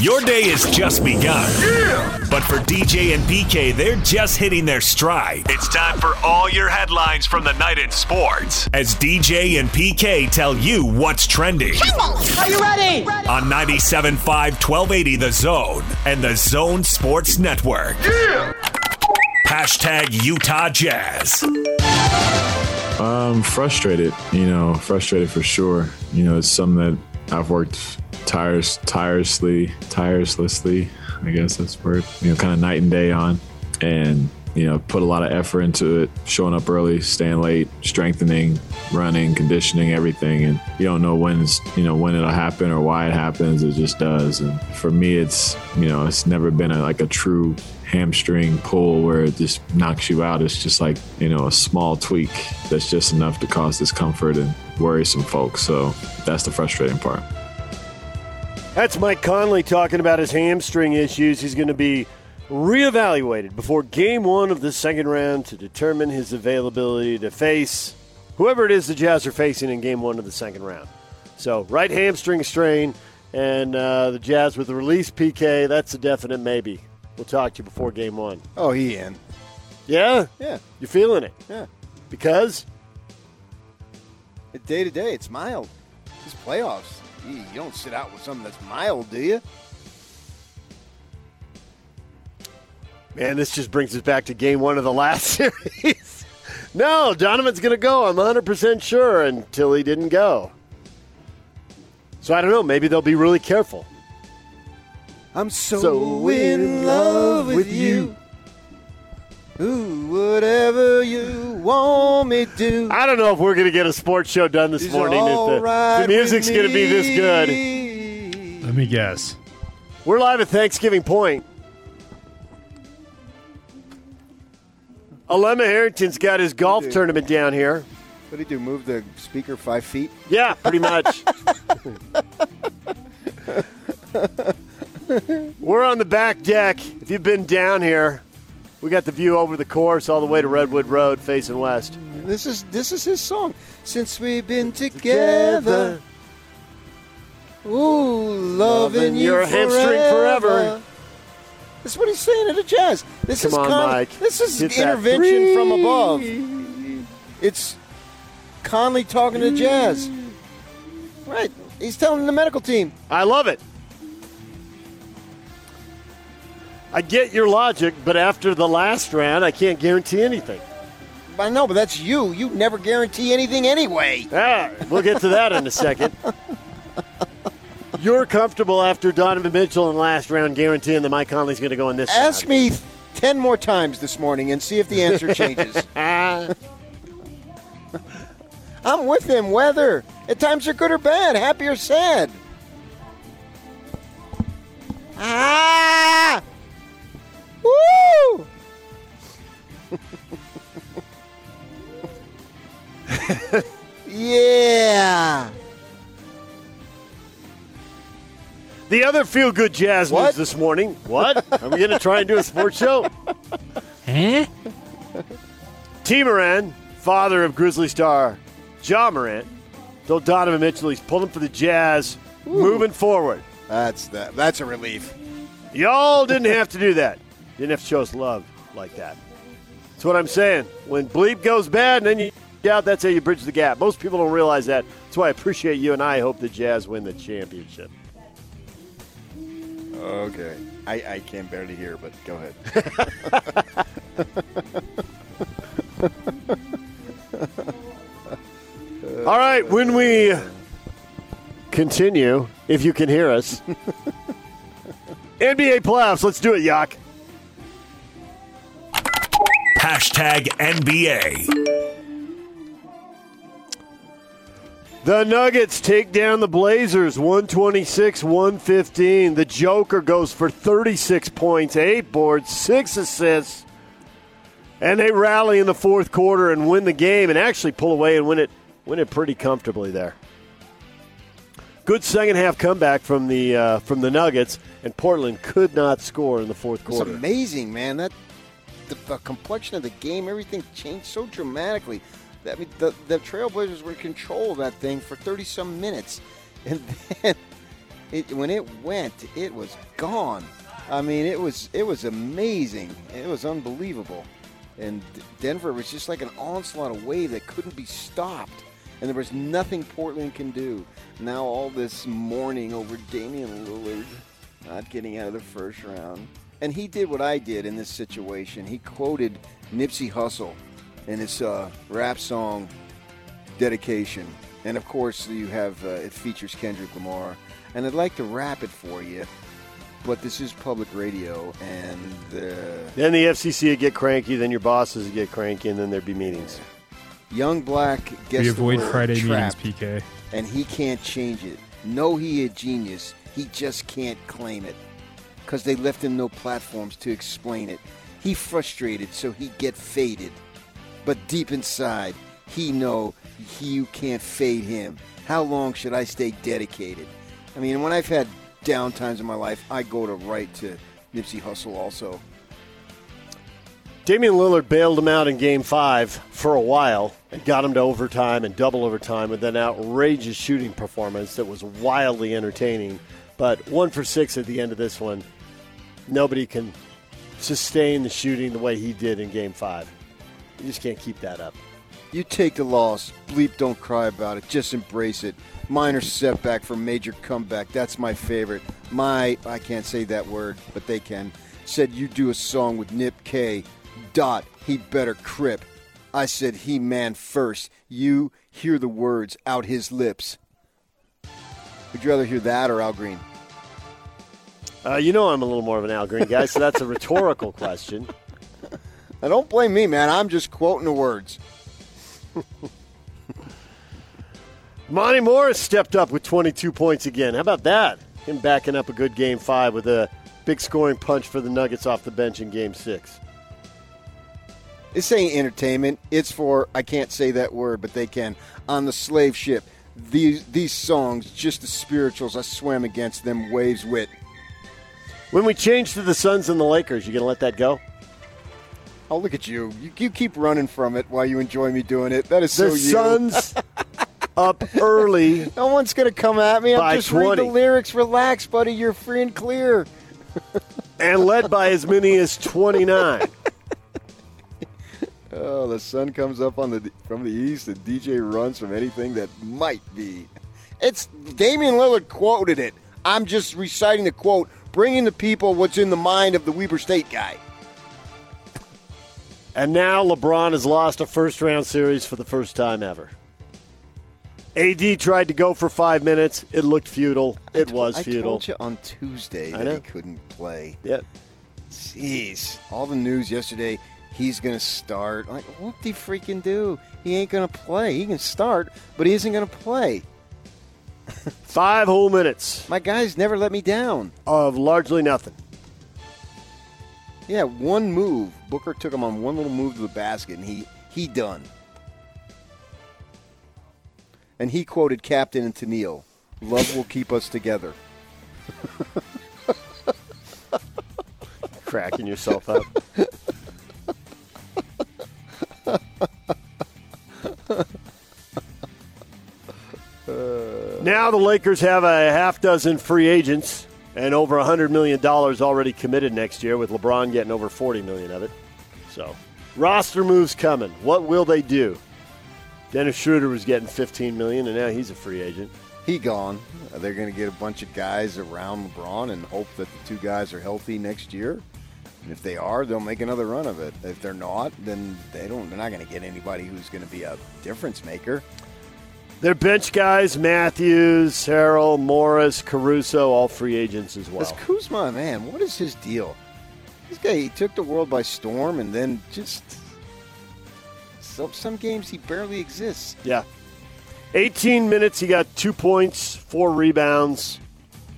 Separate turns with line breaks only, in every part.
Your day is just begun. Yeah! But for DJ and PK, they're just hitting their stride. It's time for all your headlines from the night in sports as DJ and PK tell you what's trending.
Are you ready?
On 97.5 1280 The Zone and The Zone Sports Network. Yeah! Hashtag Utah Jazz.
I'm frustrated, you know, frustrated for sure. You know, it's something that I've worked tires, tirelessly, tirelessly, I guess that's the word, you know, kind of night and day on. And, you know, put a lot of effort into it, showing up early, staying late, strengthening, running, conditioning, everything. And you don't know when, it's, you know, when it'll happen or why it happens. It just does. And for me, it's, you know, it's never been a, like a true hamstring pull where it just knocks you out. It's just like, you know, a small tweak that's just enough to cause discomfort and worry some folks. So that's the frustrating part.
That's Mike Conley talking about his hamstring issues. He's going to be reevaluated before game one of the second round to determine his availability to face whoever it is the Jazz are facing in game one of the second round. So, right hamstring strain, and uh, the Jazz with the release PK, that's a definite maybe. We'll talk to you before game one.
Oh, he in.
Yeah?
Yeah.
You're feeling it?
Yeah.
Because?
Day to day, it's mild. It's playoffs. You don't sit out with something that's mild, do you?
Man, this just brings us back to game one of the last series. no, Donovan's going to go. I'm 100% sure until he didn't go. So I don't know. Maybe they'll be really careful.
I'm so, so in love with you. Ooh, whatever you want me to.
I don't know if we're going to get a sports show done this morning if the,
right
the music's going to be this good.
Let me guess.
We're live at Thanksgiving Point. Alema Harrington's got his golf
Dude.
tournament down here.
What did he do? Move the speaker five feet?
Yeah, pretty much. We're on the back deck. If you've been down here, we got the view over the course all the way to Redwood Road facing west.
This is this is his song. Since we've been together. Ooh, loving you
your hamstring forever.
That's what he's saying to the Jazz. This
Come
is
on,
Con-
Mike.
This is
Hit
intervention from above. It's Conley talking to the Jazz. Right. He's telling the medical team.
I love it. I get your logic, but after the last round, I can't guarantee anything.
I know, but that's you. You never guarantee anything anyway.
Ah, we'll get to that in a second. You're comfortable after Donovan Mitchell in the last round guaranteeing that Mike Conley's going to go in this
Ask
round.
me ten more times this morning and see if the answer changes. I'm with him. Whether at times are good or bad, happy or sad. Ah! Woo! yeah.
The other feel good jazz
What?
news this morning. What? Are we going to try and do a sports show?
Huh?
Tee Morant, father of Grizzly star Ja Morant, told Donovan Mitchell he's pulling for the Jazz moving forward.
That's that. That's a relief.
Y'all didn't have to do that. Didn't have to show us love like that. That's what I'm saying. When bleep goes bad and then you out, that's how you bridge the gap. Most people don't realize that. That's why I appreciate you and I hope the Jazz win the championship.
Okay. I, I can barely hear, but go ahead.
All right, when we continue, if you can hear us, NBA playoffs, let's do it, Yak.
Hashtag NBA.
The Nuggets take down the Blazers 126 115. The Joker goes for 36 points, 8 boards, 6 assists. And they rally in the fourth quarter and win the game and actually pull away and win it win it pretty comfortably there. Good second half comeback from the uh, from the Nuggets and Portland could not score in the fourth quarter.
It's amazing, man. That the, the complexion of the game, everything changed so dramatically. I mean, the, the Trailblazers were in control of that thing for 30 some minutes. And then it when it went, it was gone. I mean, it was it was amazing. It was unbelievable. And Denver was just like an onslaught of wave that couldn't be stopped. And there was nothing Portland can do. Now all this mourning over Damian Lillard not getting out of the first round. And he did what I did in this situation. He quoted Nipsey Hussle in it's a rap song dedication. And of course, you have uh, it features Kendrick Lamar. And I'd like to rap it for you, but this is public radio, and uh,
Then the FCC would get cranky, then your bosses would get cranky, and then there'd be meetings.
Young Black gets
We
the
avoid
word
Friday
trapped,
meetings, PK.
and he can't change it. No, he a genius. He just can't claim it because they left him no platforms to explain it. He frustrated, so he get faded. But deep inside, he know he, you can't fade him. How long should I stay dedicated? I mean, when I've had down times in my life, I go to right to Nipsey Hussle also.
Damian Lillard bailed him out in game five for a while and got him to overtime and double overtime with an outrageous shooting performance that was wildly entertaining. But one for six at the end of this one. Nobody can sustain the shooting the way he did in game five. You just can't keep that up.
You take the loss. Bleep, don't cry about it. Just embrace it. Minor setback for major comeback. That's my favorite. My, I can't say that word, but they can. Said you do a song with Nip K. Dot, he better crip. I said he man first. You hear the words out his lips. Would you rather hear that or Al Green?
Uh, you know I'm a little more of an Al Green guy, so that's a rhetorical question.
Now don't blame me, man. I'm just quoting the words.
Monte Morris stepped up with 22 points again. How about that? Him backing up a good game five with a big scoring punch for the Nuggets off the bench in game six.
This ain't entertainment. It's for I can't say that word, but they can. On the slave ship, these these songs, just the spirituals I swam against them waves with.
When we change to the Suns and the Lakers, you gonna let that go?
Oh, look at you. You, you keep running from it while you enjoy me doing it. That is so
The
you.
Suns up early.
No one's gonna come at me. I'm just reading the lyrics. Relax, buddy. You're free and clear.
and led by as many as 29.
Oh, the sun comes up on the from the east, The DJ runs from anything that might be. It's Damian Lillard quoted it. I'm just reciting the quote, bringing the people what's in the mind of the Weber State guy.
And now LeBron has lost a first round series for the first time ever. AD tried to go for five minutes. It looked futile. It was
I
futile.
told you on Tuesday
I
that he couldn't play.
Yep.
Jeez, all the news yesterday. He's gonna start. Like, what did he freaking do? He ain't gonna play. He can start, but he isn't gonna play.
Five whole minutes
My guys never let me down.
of largely nothing.
Yeah, one move. Booker took him on one little move to the basket, and he he done. And he quoted Captain and Tennille, "Love will keep us together."
Cracking yourself up. now the Lakers have a half dozen free agents and over $100 million already committed next year, with LeBron getting over 40 million of it. So, roster moves coming. What will they do? Dennis Schroeder was getting 15 million, and now he's a free agent.
He gone. They're going to get a bunch of guys around LeBron and hope that the two guys are healthy next year. And if they are, they'll make another run of it. If they're not, then they don't. They're not going to get anybody who's going to be a difference maker.
Their bench guys, Matthews, Harrell, Morris, Caruso, all free agents as well.
This Kuzma, man, what is his deal? This guy, he took the world by storm, and then just some some games he barely exists.
Yeah. 18 minutes, he got two points, four rebounds,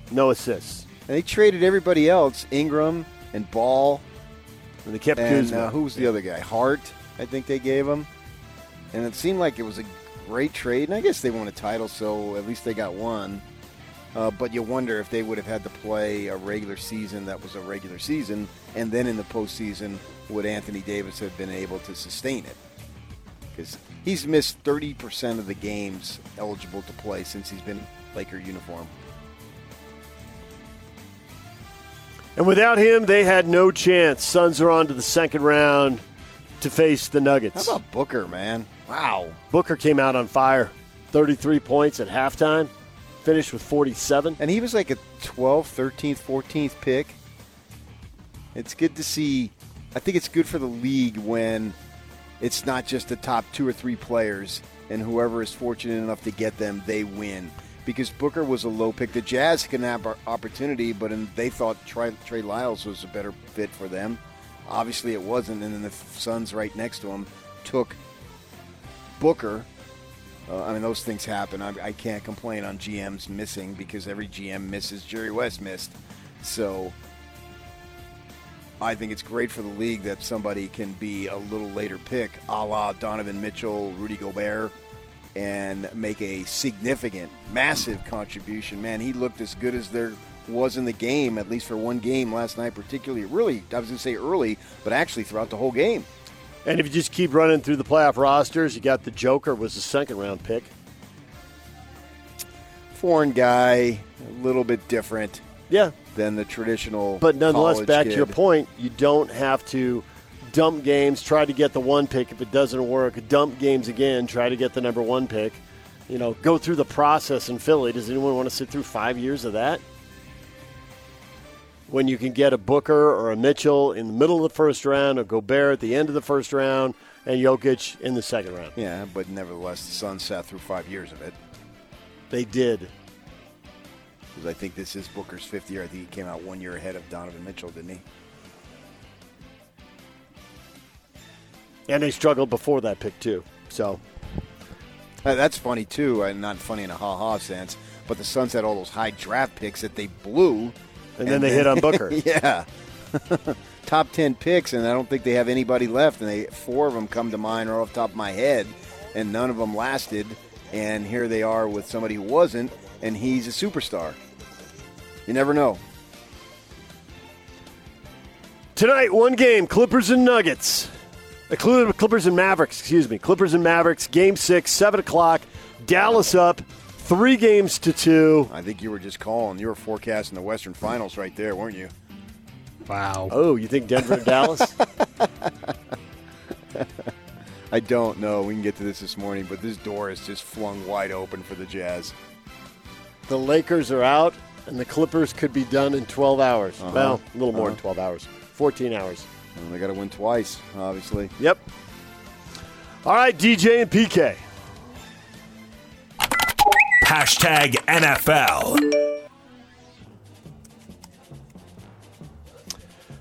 no assists.
And they traded everybody else, Ingram and Ball,
And they kept
and
Kuzma.
uh, who was the other guy? Hart, I think they gave him. And it seemed like it was a great trade, and I guess they won a title, so at least they got one. Uh, but you wonder if they would have had to play a regular season that was a regular season, and then in the postseason, would Anthony Davis have been able to sustain it? Because he's missed 30% of the games eligible to play since he's been Laker uniform.
And without him, they had no chance. Suns are on to the second round to face the Nuggets.
How about Booker, man? Wow.
Booker came out on fire. 33 points at halftime, finished with 47.
And he was like a 12th, 13th, 14th pick. It's good to see. I think it's good for the league when it's not just the top two or three players, and whoever is fortunate enough to get them, they win. Because Booker was a low pick. The Jazz can have opportunity, but in, they thought Trey, Trey Lyles was a better fit for them. Obviously, it wasn't, and then the Suns right next to him took Booker. Uh, I mean, those things happen. I, I can't complain on GMs missing because every GM misses. Jerry West missed. So I think it's great for the league that somebody can be a little later pick, a la Donovan Mitchell, Rudy Gobert, and make a significant, massive contribution. Man, he looked as good as there was in the game, at least for one game last night, particularly. Really, I was going to say early, but actually throughout the whole game.
And if you just keep running through the playoff rosters, you got the Joker was the second round pick.
Foreign guy, a little bit different
Yeah,
than the traditional.
but nonetheless, back
kid.
to your point, you don't have to dump games, try to get the one pick. If it doesn't work, dump games again, try to get the number one pick. You know, go through the process in Philly. Does anyone want to sit through five years of that? When you can get a Booker or a Mitchell in the middle of the first round, or Gobert at the end of the first round, and Jokic in the second round.
Yeah, but nevertheless, the Suns sat through five years of it.
They did.
Because I think this is Booker's fifth year. I think he came out one year ahead of Donovan Mitchell, didn't he?
And they struggled before that pick, too. So,
Uh, that's funny too, and not funny in a ha-ha sense. But the Suns had all those high draft picks that they blew,
and, then they hit on Booker.
yeah, top ten picks, and I don't think they have anybody left. And they four of them come to mind right off the top of my head, and none of them lasted. And here they are with somebody who wasn't, and he's a superstar. You never know.
Tonight, one game Clippers and Nuggets. Uh, Clippers and Mavericks, excuse me. Clippers and Mavericks, game six, 7 o'clock. Dallas up, three games to two.
I think you were just calling. You were forecasting the Western Finals right there, weren't you?
Wow.
Oh, you think Denver and Dallas?
I don't know. We can get to this this morning, but this door is just flung wide open for the Jazz.
The Lakers are out, and the Clippers could be done in 12 hours.
Uh-huh.
Well, a little more than 12 hours. 14 hours.
And they got to win twice, obviously.
Yep. All right, DJ and PK.
Hashtag NFL.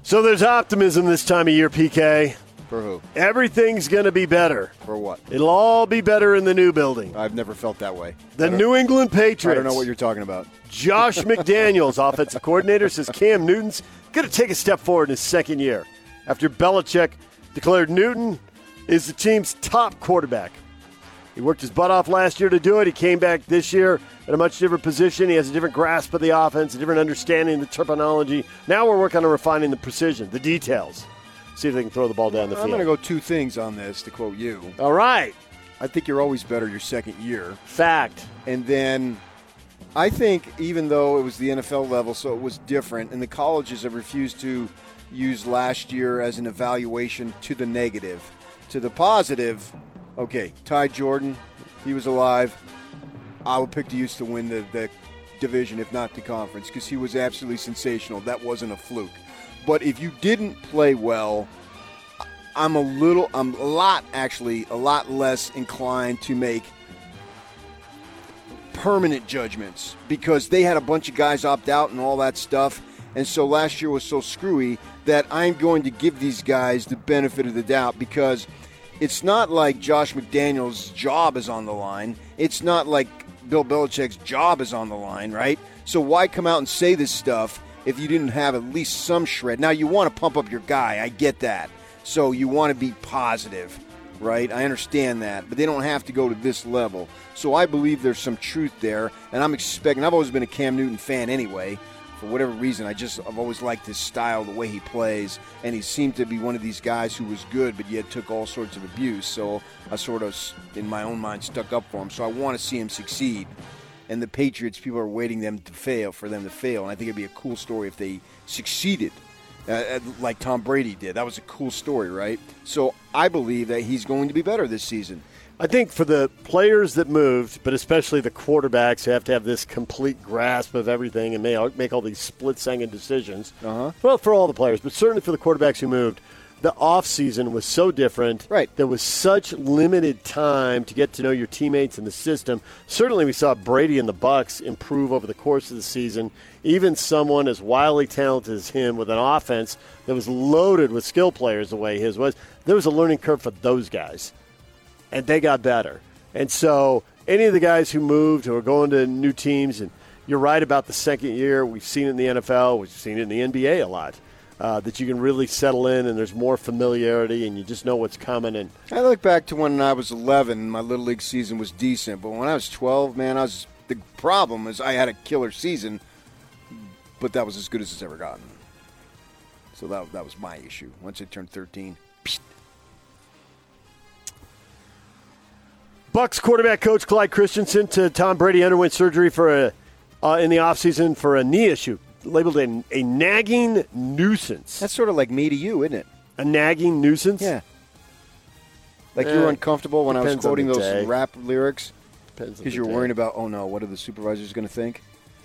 So there's optimism this time of year, PK.
For who?
Everything's going to be better.
For what?
It'll all be better in the new building.
I've never felt that way.
The New England Patriots.
I don't know what you're talking about.
Josh McDaniels, offensive coordinator, says Cam Newton's going to take a step forward in his second year after Belichick declared Newton is the team's top quarterback. He worked his butt off last year to do it. He came back this year at a much different position. He has a different grasp of the offense, a different understanding of the terminology. Now we're working on refining the precision, the details. See if they can throw the ball down the field.
I'm going to go two things on this, to quote you.
All right.
I think you're always better your second year.
Fact.
And then I think even though it was the NFL level, so it was different, and the colleges have refused to use last year as an evaluation to the negative. To the positive, okay, Ty Jordan, he was alive. I would pick the Utes to win the, the division, if not the conference, because he was absolutely sensational. That wasn't a fluke. But if you didn't play well, I'm a little, I'm a lot, actually, a lot less inclined to make permanent judgments because they had a bunch of guys opt out and all that stuff. And so last year was so screwy that I'm going to give these guys the benefit of the doubt because it's not like Josh McDaniels' job is on the line. It's not like Bill Belichick's job is on the line, right? So why come out and say this stuff if you didn't have at least some shred? Now you want to pump up your guy, I get that. So you want to be positive right? I understand that, but they don't have to go to this level. So I believe there's some truth there, and I'm expecting. I've always been a Cam Newton fan anyway. For whatever reason, I just I've always liked his style, the way he plays, and he seemed to be one of these guys who was good, but yet took all sorts of abuse. So I sort of, in my own mind, stuck up for him. So I want to see him succeed. and the Patriots, people are waiting them to fail for them to fail. And I think it'd be a cool story if they succeeded, uh, uh, like Tom Brady did. That was a cool story, right? So I believe that he's going to be better this season.
I think for the players that moved, but especially the quarterbacks who have to have this complete grasp of everything and make all these split second decisions.
Uh-huh.
Well, for all the players, but certainly for the quarterbacks who moved, the offseason was so different.
Right.
There was such limited time to get to know your teammates and the system. Certainly we saw Brady and the Bucs improve over the course of the season. Even someone as wildly talented as him with an offense that was loaded with skill players the way his was, there was a learning curve for those guys. And they got better. And so any of the guys who moved who are going to new teams and you're right about the second year. We've seen it in the NFL. We've seen it in the NBA a lot uh, that you can really settle in and there's more familiarity and you just know what's coming. And
I look back to when I was 11, my little league season was decent, but when I was 12, man, I was the problem is I had a killer season, but that was as good as it's ever gotten. So that that was my issue. Once I turned 13.
Bucs quarterback coach Clyde Christensen to Tom Brady underwent surgery for a uh, in the offseason for a knee issue labeled a, a nagging nuisance.
That's sort of like me to you, isn't it?
A nagging nuisance?
Yeah. Like
Eh,
you were uncomfortable when I was quoting those
day.
rap lyrics because you were
day.
worrying about, oh no, what are the supervisors going to think?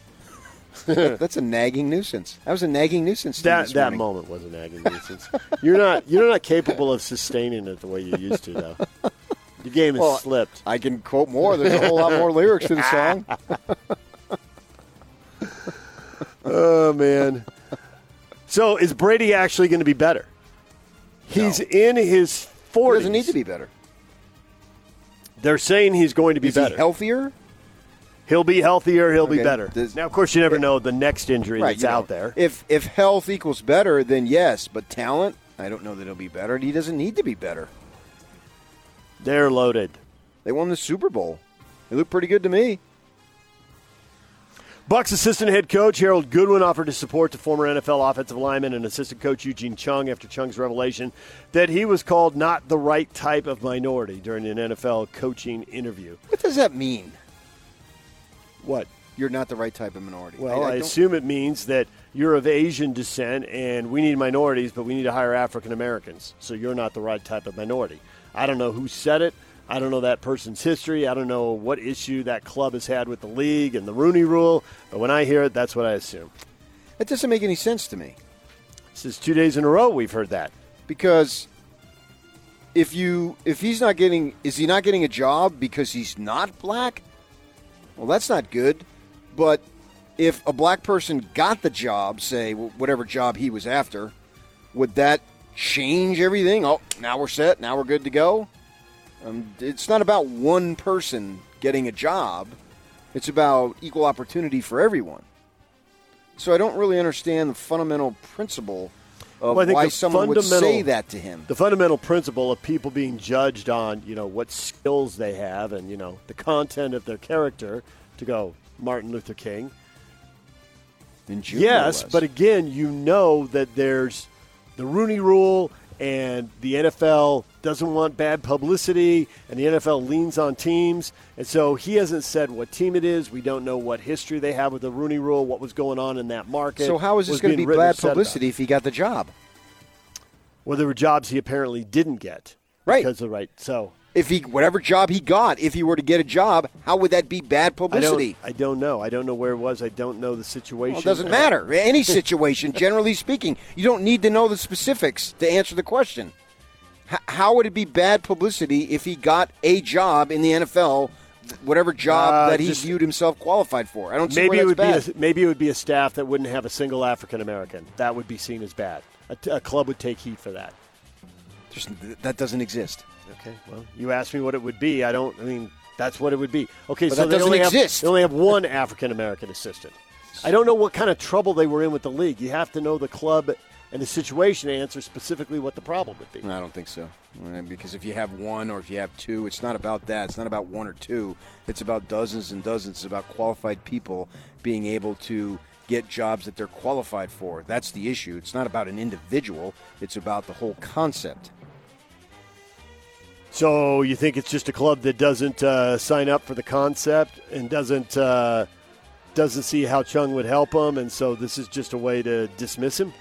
That's a nagging nuisance. That was a nagging nuisance.
that that
morning.
moment was a nagging nuisance. You're not you're not capable of sustaining it the way you used to though. Your game has
Well,
slipped.
I can quote more. There's a whole lot more lyrics to the song.
Oh man. So is Brady actually going to be better? He's in his
He
forties.
doesn't need to be better.
They're saying he's going to be
Is
better.
he healthier?
He'll be healthier. He'll be better.
Does-
now, of course, you never know the next injury that's
you know.
out there.
If if health equals better, then yes. But talent, I don't know that he'll be better. He doesn't need to be better.
They're loaded.
They won the Super Bowl. They look pretty good to me.
Bucs assistant head coach Harold Goodwin offered his support to former NFL offensive lineman and assistant coach Eugene Chung after Chung's revelation that he was called not the right type of minority during an NFL coaching interview.
What does that mean?
What?
You're not the right type of minority.
Well, I,
don't-
assume it means that you're of Asian descent and we need minorities, but we need to hire African Americans. So you're not the right type of minority. I don't know who said it. I don't know that person's history. I don't know what issue that club has had with the league and the Rooney Rule. But when I hear it, that's what I assume.
That doesn't make any sense to me.
This is two days in a row we've heard that.
because if you if he's not getting is he not getting a job because he's not black well that's not good but if a black person got the job say whatever job he was after would that change everything. Oh now we're set. Now we're good to go. Um, it's not about one person getting a job. It's about equal opportunity for everyone. So i don't really understand the fundamental principle of
Well,
why someone would say that to him.
The fundamental principle of people being judged on, you know, what skills they have and, you know, the content of their character, to go Martin Luther King. Yes, but again, you know that there's the Rooney Rule, and the NFL doesn't want bad publicity, and the NFL leans on teams, and so he hasn't said what team it is. We don't know what history they have with the Rooney Rule, what was going on in that market.
so how is this going to be bad publicity if he got the job?
Well, there were jobs he apparently didn't get,
Right.
Because of right. So
If he whatever job he got, if he were to get a job, how would that be bad
I don't.
publicity?
I don't know. I don't know where it was. I don't know the situation.
Well, it doesn't matter. Any situation, generally speaking, you don't need to know the specifics to answer the question. H- how would it be bad publicity if he got a job in the NFL, whatever job
Uh,
that he
just-
viewed himself qualified for? I don't see
Maybe it would
bad.
be a, maybe it would be a staff that wouldn't have a single African American. That would be seen as bad. A, t- a club would take heat for that.
Just- that doesn't exist.
Okay. Well, you asked me what it would be. I don't. I mean, that's what it would be. Okay.
But
so
that
they only
exist.
Have, they only have one African American assistant. I don't know what kind of trouble they were in with the league. You have to know the club and the situation to answer specifically what the problem would be.
I don't think so. Uh, Because if you have one or if you have two, it's not about that. It's not about one or two. It's about dozens and dozens. It's about qualified people being able to get jobs that they're qualified for. That's the issue. It's not about an individual, it's about the whole concept.
So you think it's just a club that doesn't uh, sign up for the concept and doesn't uh, doesn't see how Chung would help him, and so this is just a way to dismiss him?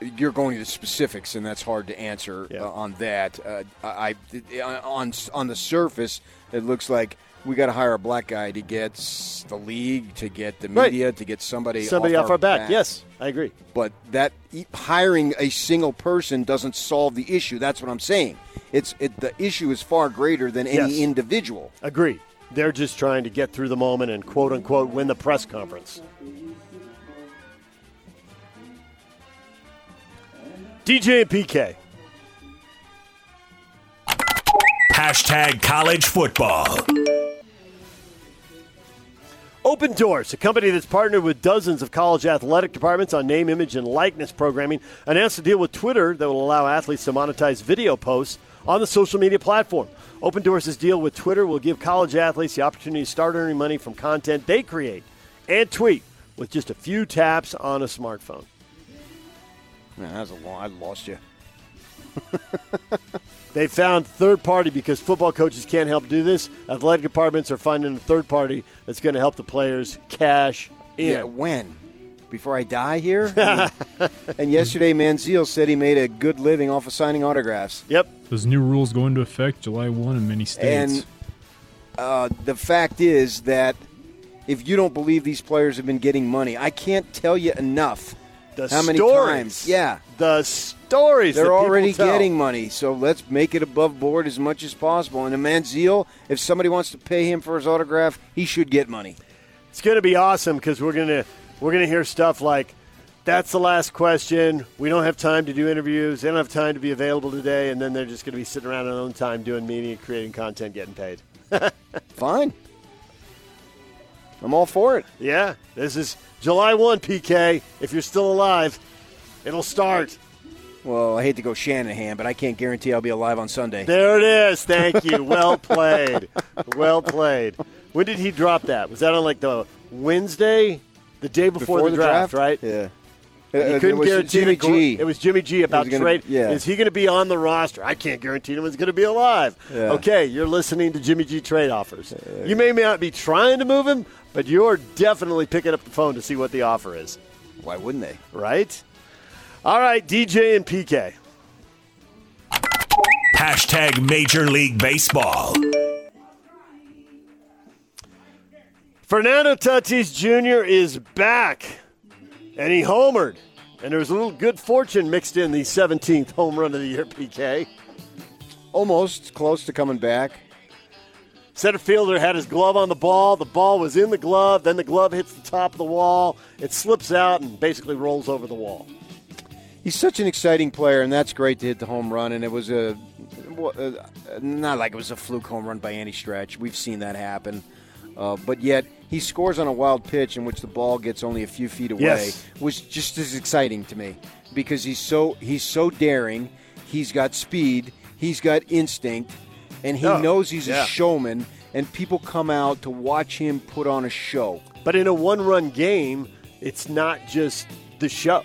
You're going to specifics, and that's hard to answer
Yeah.
uh, on that. Uh, I, I on on the surface, it looks like we got to hire a black guy to get the league, to get the
Right.
media, to get somebody
Somebody off, our, back.
back.
Yes, I agree.
but that e- hiring a single person doesn't solve the issue. That's what I'm saying. It's it, the issue is far greater than any
Yes.
individual.
Agree. They're just trying to get through the moment and quote unquote win the press conference. DJ and PK.
Hashtag college football.
Opendorse, a company that's partnered with dozens of college athletic departments on name, image, and likeness programming, announced a deal with Twitter that will allow athletes to monetize video posts on the social media platform. Opendorse' deal with Twitter will give college athletes the opportunity to start earning money from content they create and tweet with just a few taps on a smartphone.
Man, that's a long. I lost you.
They found third party because football coaches can't help do this. Athletic departments are finding a third party that's going to help the players cash in.
Yeah, when? Before I die here? and yesterday, Manziel said he made a good living off of signing autographs.
Yep.
Those new rules go into effect July 1 in many states.
And uh, the fact is that if you don't believe these players have been getting money, I can't tell you enough
The
how many
stories.
times. Yeah,
The stories.
they're already getting money, so let's make it above board as much as possible. And a Manziel, if somebody wants to pay him for his autograph, he should get money.
It's going to be awesome because we're going to we're going to hear stuff like, "That's the last question. We don't have time to do interviews. They don't have time to be available today." And then they're just going to be sitting around on their own time doing media, creating content, getting paid.
Fine. I'm all for it.
Yeah, this is July one, PK. If you're still alive, it'll start.
Well, I hate to go Shanahan, but I can't guarantee I'll be alive on Sunday.
There it is. Thank you. Well played. Well played. When did he drop that? Was that on like the Wednesday, the day before, the, draft, right?
Yeah.
He
Uh,
couldn't
it was
guarantee
Jimmy
the gr-
G.
It was Jimmy G about
gonna-
trade.
yeah.
Is he going to be on the roster? I can't guarantee anyone's going to be alive.
Yeah.
Okay, you're listening to Jimmy G trade offers. You may not be trying to move him, but you're definitely picking up the phone to see what the offer is,
Why wouldn't they?
right? All right, DJ and PK.
Hashtag Major League Baseball.
Fernando Tatis Jr. is back, and he homered. And there was a little good fortune mixed in the 17th home run of the year, PK.
Almost close to coming back.
Center fielder had his glove on the ball. The ball was in the glove. Then the glove hits the top of the wall. It slips out and basically rolls over the wall.
He's such an exciting player, and that's great to hit the home run. And it was a, not like it was a fluke home run by any stretch. We've seen that happen. Uh, but yet he scores on a wild pitch in which the ball gets only a few feet away.
Yes.
Was just as exciting to me because he's so he's so daring. He's got speed. He's got instinct, and he
Oh,
knows he's
yeah.
a showman. And people come out to watch him put on a show.
But in a one-run game, it's not just the show.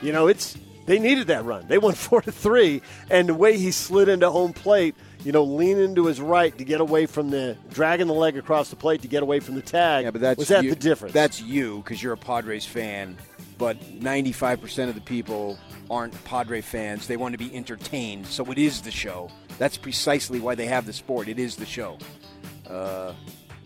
You know, it's they needed that run. They won four to three, and the way he slid into home plate, you know, leaning to his right to get away from the dragging the leg across the plate to get away from the tag.
Yeah, but that's
was that
you-
the difference?
That's you because you're a Padres fan, but 95% of the people aren't Padre fans. They want to be entertained, so it is the show. That's precisely why they have the sport. It is the show. Uh,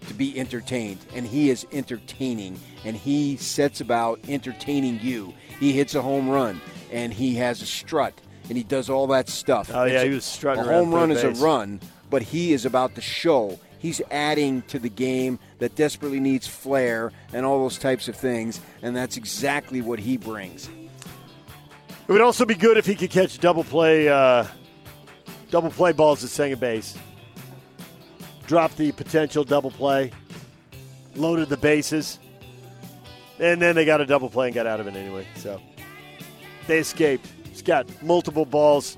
to be entertained, and he is entertaining, and he sets about entertaining you. He hits a home run, and he has a strut, and he does all that stuff.
Oh, yeah,
It's
he was strutting
A home run is
base.
a run, but he is about the show. He's adding to the game that desperately needs flair and all those types of things, and that's exactly what he brings.
It would also be good if he could catch double play, uh, double play balls at second base. Drop the potential double play, loaded the bases, and then they got a double play and got out of it anyway. So they escaped. He's got multiple balls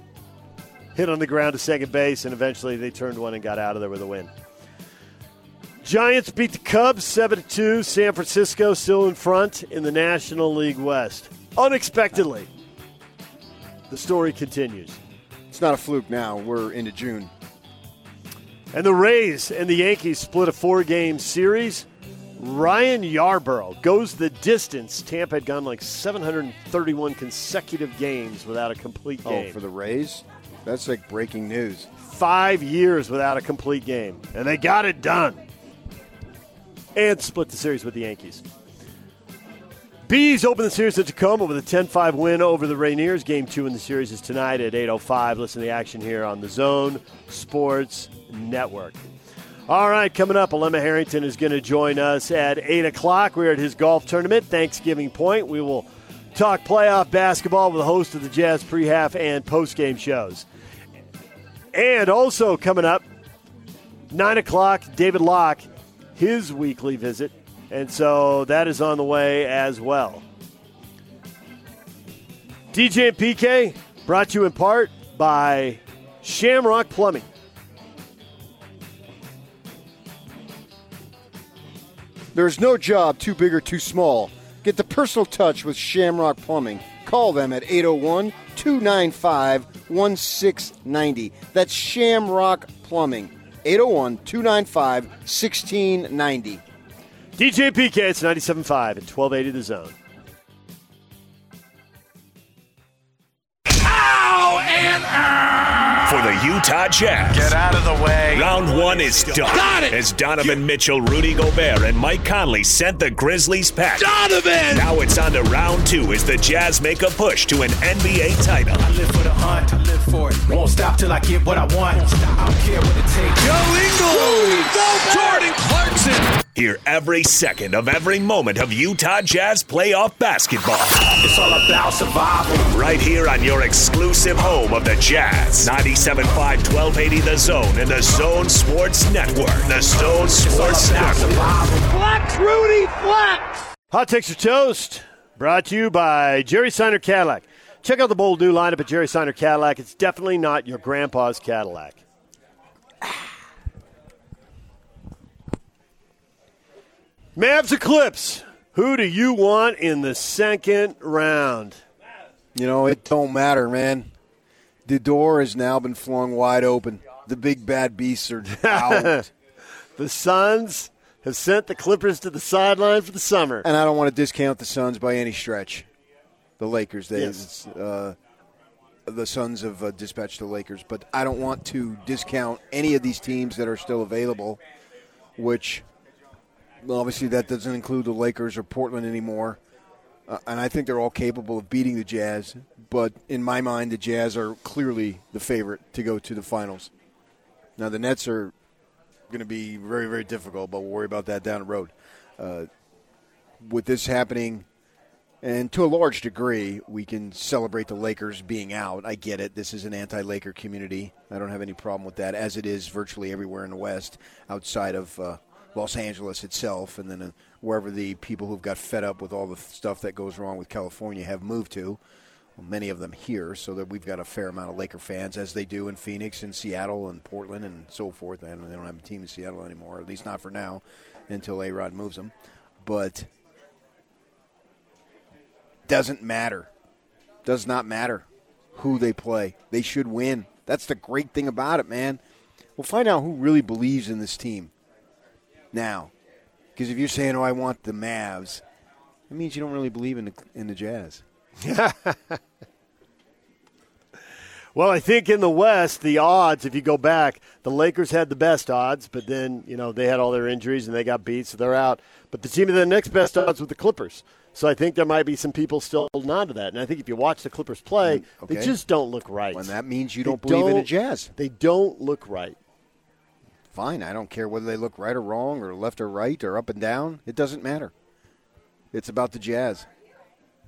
hit on the ground to second base, and eventually they turned one and got out of there with a win. Giants beat the Cubs 7 2. San Francisco still in front in the National League West. Unexpectedly. The story continues.
It's not a fluke now. We're into June.
And the Rays and the Yankees split a four game series. Ryan Yarbrough goes the distance. Tampa had gone like 731 consecutive games without a complete oh, game.
Oh, for the Rays? That's like breaking news.
Five years without a complete game. And they got it done. And split the series with the Yankees. Bees open the series at Tacoma with a 10-5 win over the Rainiers. Game two in the series is tonight at 8.05. Listen to the action here on the Zone Sports Network. All right, coming up, Alema Harrington is going to join us at 8 o'clock. We're at his golf tournament, Thanksgiving Point. We will talk playoff basketball with the host of the Jazz pre-half and post-game shows. And also coming up, 9 o'clock, David Locke, his weekly visit and so that is on the way as well. DJ and PK brought to you in part by Shamrock Plumbing.
There's no job too big or too small. Get the personal touch with Shamrock Plumbing. Call them at 801 295 1690. That's Shamrock Plumbing. 801 295 1690.
DJ PK, it's 97.5 and 1280 The Zone.
Ow and For the Utah Jazz.
Get out of the way.
Round one is done.
Got it.
As Donovan Mitchell, Rudy Gobert, and Mike Conley sent the Grizzlies packing.
Donovan!
Now it's on to round two as the Jazz make a push to an NBA title.
I live for the hunt, I live for it. Won't stop till I get what I want. I don't care what it takes.
Joe Ingles! Jordan Clarkson!
Hear every second of every moment of Utah Jazz playoff basketball.
It's all about survival.
Right here on your exclusive home of the Jazz. 97.5 1280 The Zone and the Zone Sports Network. The Zone Sports Network.
Flex, Rudy, flex! Hot Takes or Toast, brought to you by Jerry Seiner Cadillac. Check out the bold new lineup at Jerry Seiner Cadillac. It's definitely not your grandpa's Cadillac. Mavs Eclipse. Who do you want in the second round?
You know, it don't matter, man. The door has now been flung wide open. The big bad beasts are out.
the Suns have sent the Clippers to the sideline for the summer.
And I don't want to discount the Suns by any stretch. The Lakers, they,
Yes.
uh, the Suns have uh, dispatched the Lakers, but I don't want to discount any of these teams that are still available, which obviously that doesn't include the Lakers or Portland anymore. Uh, and I think they're all capable of beating the Jazz, but in my mind, the Jazz are clearly the favorite to go to the finals. Now, the Nets are going to be very, very difficult, but we'll worry about that down the road. Uh, with this happening, and to a large degree, we can celebrate the Lakers being out. I get it. This is an anti Laker community. I don't have any problem with that, as it is virtually everywhere in the West outside of uh, Los Angeles itself, and then uh, wherever the people who've got fed up with all the stuff that goes wrong with California have moved to. Well, many of them here, so that we've got a fair amount of Laker fans, as they do in Phoenix and Seattle and Portland and so forth. And they don't have a team in Seattle anymore, at least not for now, until A Rod moves them. But doesn't matter. Does not matter who they play. They should win. That's the great thing about it, man. We'll find out who really believes in this team now. Because if you're saying, "Oh, I want the Mavs," that means you don't really believe in the in the Jazz.
Well, I think in the West, the odds, if you go back, the Lakers had the best odds, but then, you know, they had all their injuries and they got beat, so they're out. But the team of the next best odds with the Clippers. So I think there might be some people still holding on to that. And I think if you watch the Clippers play, mm,
they
just don't look right.
When that means you
They
don't believe in the Jazz.
They don't look right.
Fine, I don't care whether they look right or wrong or left or right or up and down. It doesn't matter. It's about the Jazz.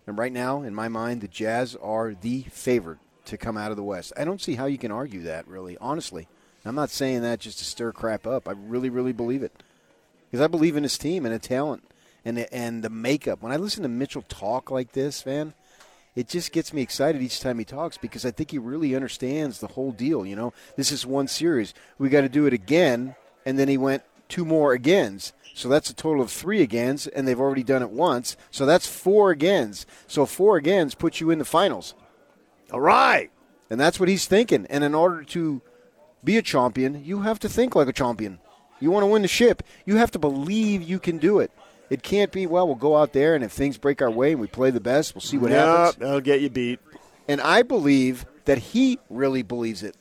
And right now, in my mind, the Jazz are the favorite to come out of the West. I don't see how you can argue that, really, honestly. I'm not saying that just to stir crap up. I really, really believe it. Because I believe in his team and the talent and and the makeup. When I listen to Mitchell talk like this, man, it just gets me excited each time he talks because I think he really understands the whole deal. You know, this is one series. We got to do it again, and then he went two more agains. So that's a total of three agains, and they've already done it once. So that's four agains. So four agains puts you in the finals.
All right.
And that's what he's thinking. And in order to be a champion, you have to think like a champion. You want to win the ship, you have to believe you can do it. It can't be, well, we'll go out there and if things break our way and we play the best, we'll see what
Nope,
happens.
That'll get you beat.
And I believe that he really believes it.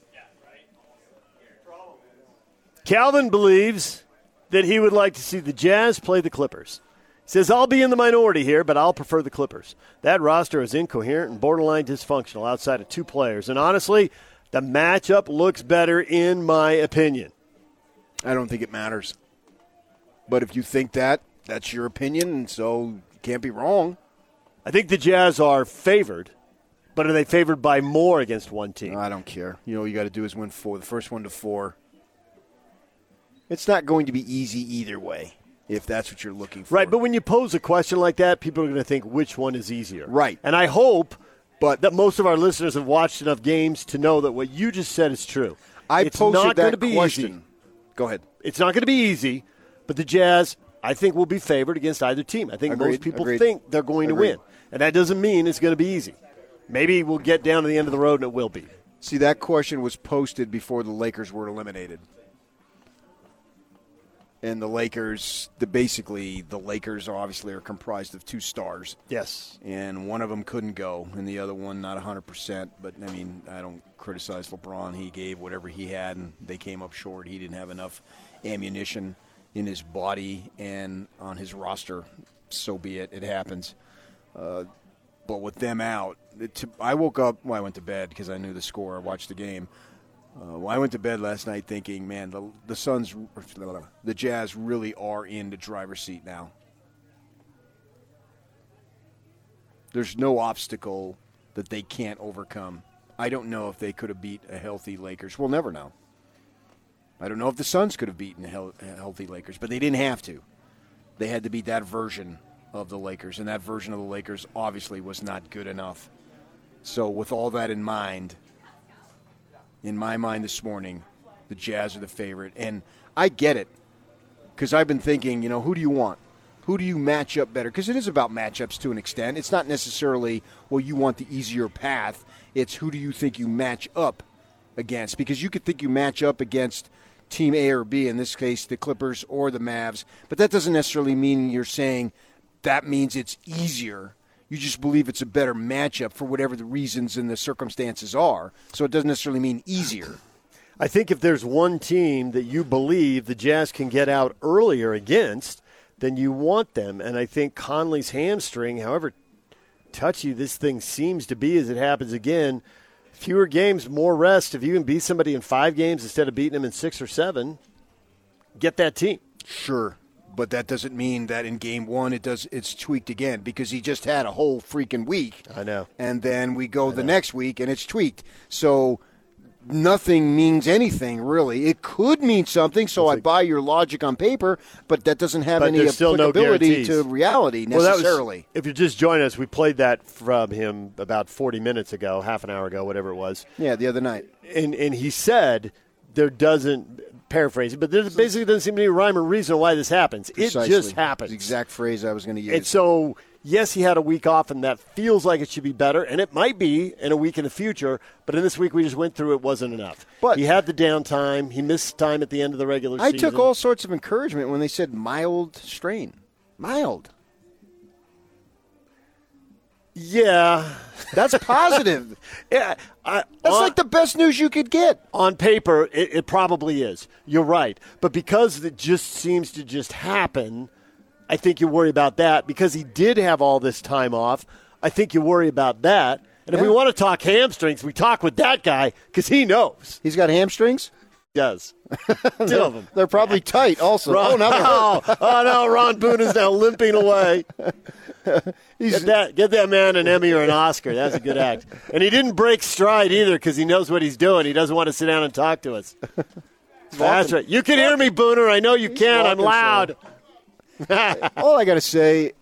Calvin believes that he would like to see the Jazz play the Clippers. He says, I'll be in the minority here, but I'll prefer the Clippers. That roster is incoherent and borderline dysfunctional outside of two players. And honestly, the matchup looks better in my opinion.
I don't think it matters. But if you think that, that's your opinion, and so you can't be wrong.
I think the Jazz are favored, but are they favored by more against one team?
I don't care. You know, what you got to do is win four. The first one to four. It's not going to be easy either way, if that's what you're looking for.
Right, but when you pose a question like that, people are going to think which one is easier.
Right.
And I hope
But-
that most of our listeners have watched enough games to know that what you just said is true.
I
it's
posted
not
that
be
question.
easy.
Go ahead.
It's not going to be easy, but the Jazz, I think, we'll be favored against either team. I think
Agreed,
most people
agreed.
think they're going
Agreed.
to win. And that doesn't mean it's going to be easy. Maybe we'll get down to the end of the road and it will be.
See, that question was posted before the Lakers were eliminated. And the Lakers, the basically, the Lakers obviously are comprised of two stars.
Yes.
and one of them couldn't go, and the other one not 100%. But I mean, I don't criticize LeBron. He gave whatever he had, and they came up short. He didn't have enough ammunition in his body and on his roster. So be it. It happens. Uh, but with them out, it, I woke up. Well, I went to bed because I knew the score. I watched the game. Uh, well, I went to bed last night thinking, man, the the Suns, the Jazz really are in the driver's seat now. There's no obstacle that they can't overcome. I don't know if they could have beat a healthy Lakers. We'll never know. I don't know if the Suns could have beaten healthy Lakers, but they didn't have to. They had to beat that version of the Lakers, and that version of the Lakers obviously was not good enough. So, with all that in mind, in my mind this morning, the Jazz are the favorite. And I get it because I've been thinking, you know, who do you want? Who do you match up better? Because it is about matchups to an extent. It's not necessarily, well, you want the easier path. It's who do you think you match up against? Because you could think you match up against team A or B, in this case, the Clippers or the Mavs, but that doesn't necessarily mean you're saying that means it's easier. You just believe it's a better matchup for whatever the reasons and the circumstances are. So it doesn't necessarily mean easier.
I think if there's one team that you believe the Jazz can get out earlier against, then you want them. And I think Conley's hamstring, however touchy this thing seems to be as it happens again, fewer games, more rest. If you can beat somebody in five games instead of beating them in six or seven, get that team.
Sure, but that doesn't mean that in game one it does it's tweaked again because he just had a whole freaking week.
I know.
And then we go the next week and it's tweaked. So nothing means anything really. It could mean something, so I buy your logic on paper, but that doesn't have any
still no
applicability to reality
Well, that was-
necessarily.
if you're just join us, we played that from him about 40 minutes ago, half an hour ago, whatever it was.
yeah, the other night.
and and he said there doesn't paraphrasing, but there basically doesn't seem to be a rhyme or reason why this happens.
Precisely.
It just happens.
The exact phrase I was going to use.
And so, yes, he had a week off, and that feels like it should be better, and it might be in a week in the future. But in this week we just went through, it wasn't enough.
But-
he had the downtime. He missed time at the end of the regular
I
season.
I took all sorts of encouragement when they said mild strain. Mild.
Yeah,
That's positive.
yeah. I,
That's
on-
like the best news you could get.
on paper, it, it probably is. You're right. But because it just seems to just happen, I think you worry about that. Because he did have all this time off, I think you worry about that. And if we want to talk hamstrings, we talk with that guy because he knows.
He's got hamstrings.
He does. Two of them.
They're probably tight also.
Ron,
oh, hurt.
oh, oh, no, Ron Boone is now limping away. Get that, get that man an Emmy or an Oscar. That's a good act. And he didn't break stride either because he knows what he's doing. He doesn't want to sit down and talk to us. That's right. You can hear me, Booner. I know you can. I'm loud.
All I got to say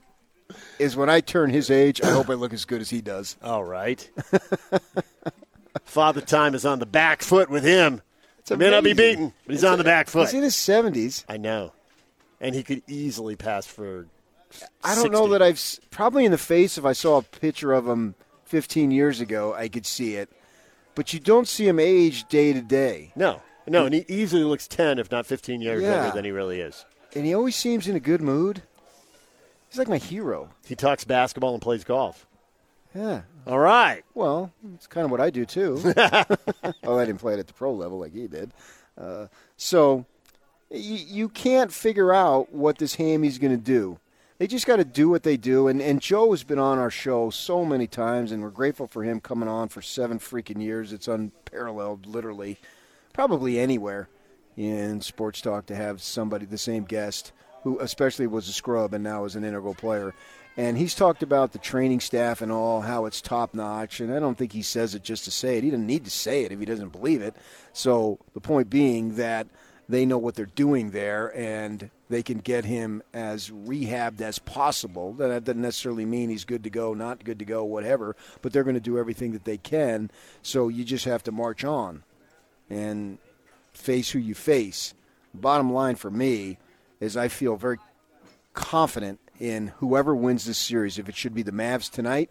is when I turn his age, I hope I look as good as he does.
All right. Father Time is on the back foot with him. He may not be beaten, but he's on the back foot.
He's in his 70s.
I know. And he could easily pass for.
I don't know that I've probably in the face. If I saw a picture of him 15 years ago, I could see it. but you don't see him age day to day.
No, no, and he easily looks 10, if not 15 years
Yeah.
younger than he really is.
And he always seems in a good mood. He's like my hero.
He talks basketball and plays golf.
Yeah.
All right.
Well, it's kind of what I do too. oh, I didn't play it at the pro level like he did. Uh, so you, you can't figure out what this Hammy's going to do. They just got to do what they do. And, and Joe has been on our show so many times, and we're grateful for him coming on for seven freaking years. It's unparalleled, literally, probably anywhere in sports talk to have somebody, the same guest, who especially was a scrub and now is an integral player. And he's talked about the training staff and all, how it's top notch. And I don't think he says it just to say it. He doesn't need to say it if he doesn't believe it. So the point being that they know what they're doing there and they can get him as rehabbed as possible. That doesn't necessarily mean he's good to go, not good to go, whatever, but they're going to do everything that they can. So you just have to march on and face who you face. Bottom line for me is I feel very confident in whoever wins this series. If it should be the Mavs tonight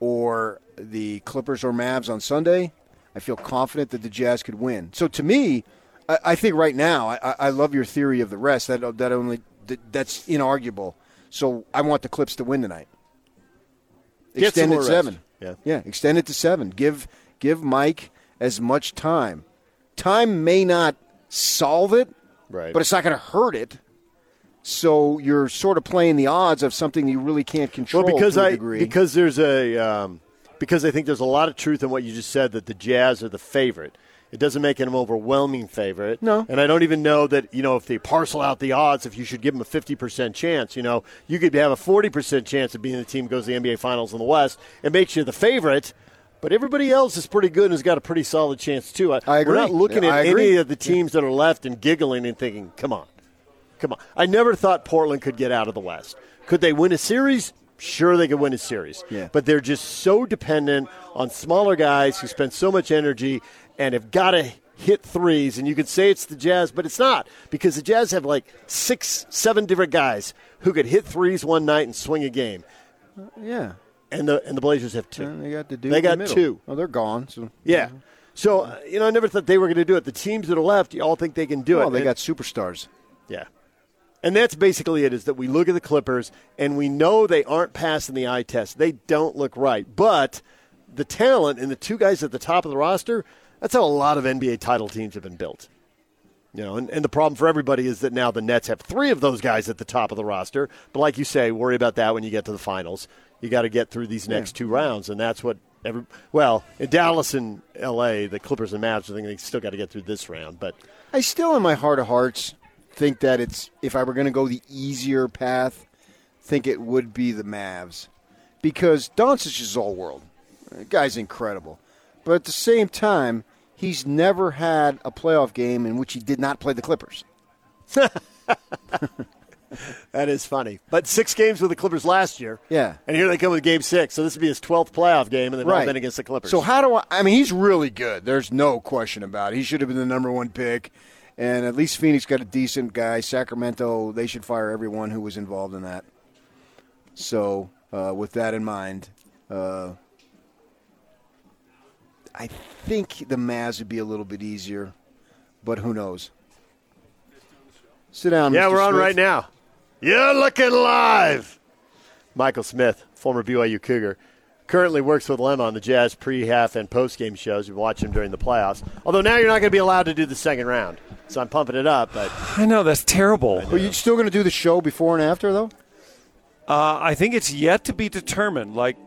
or the Clippers or Mavs on Sunday, I feel confident that the Jazz could win. So to me, I, I think right now, I, I love your theory of the rest. That that only that, that's inarguable. So I want the Clips to win tonight. Extend it seven.
Yeah.
Yeah, extend it to seven. Give give Mike as much time. Time may not solve it,
Right.
but it's not going to hurt it. So you're sort of playing the odds of something you really can't control
Well, because I because there's a um, because I think there's a lot of truth in what you just said that the Jazz are the favorite. It doesn't make it an overwhelming favorite.
No.
and I don't even know that you know if they parcel out the odds, if you should give them a fifty percent chance. You know, you could have a forty percent chance of being the team goes to the NBA Finals in the West. It makes you the favorite. But everybody else is pretty good and has got a pretty solid chance too.
I agree.
We're not looking
I
at any of the teams that are left and giggling and thinking, "Come on, Come on. I never thought Portland could get out of the West. Could they win a series? Sure, they could win a series.
Yeah.
But they're just so dependent on smaller guys who spend so much energy and have got to hit threes. And you could say it's the Jazz, but it's not because the Jazz have like six, seven different guys who could hit threes one night and swing a game.
yeah,
And the and the Blazers have two.
And they got the dude.
They
the
got
middle.
two.
Oh, they're gone. So
Yeah. So uh, you know, I never thought they were going to do it. The teams that are left, you all think they can do
well,
it.
they
And-
got superstars.
Yeah. And that's basically it is that we look at the Clippers and we know they aren't passing the eye test. They don't look right. But the talent and the two guys at the top of the roster, that's how a lot of NBA title teams have been built. You know, and, and the problem for everybody is that now the Nets have three of those guys at the top of the roster. But like you say, worry about that when you get to the finals. You got to get through these next two rounds, and that's what every well in Dallas and L.A. the Clippers and Mavs. I think they still got to get through this round, but
I still, in my heart of hearts, think that it's if I were going to go the easier path, think it would be the Mavs, because Doncic is all world. The guy's incredible, but at the same time, he's never had a playoff game in which he did not play the Clippers.
That is funny. But six games with the Clippers last year.
Yeah.
And here they come with game six. So this would be his 12th playoff game, and they've all been against the Clippers.
So how do I? I mean, he's really good. There's no question about it. He should have been the number one pick, and at least Phoenix got a decent guy. Sacramento, they should fire everyone who was involved in that. So, uh, with that in mind, uh, I think the Mavs would be a little bit easier, but who knows? Sit down.
yeah,
Mr.
we're on
Smith.
right now. You're looking live. Michael Smith, former BYU Cougar, currently works with Lem on the Jazz pre, half, and post game shows. We watch him during the playoffs. Although now you're not going to be allowed to do the second round, so I'm pumping it up. But
I know that's terrible.
Are you still going to do the show before and after, though?
Uh, I think it's yet to be determined. Like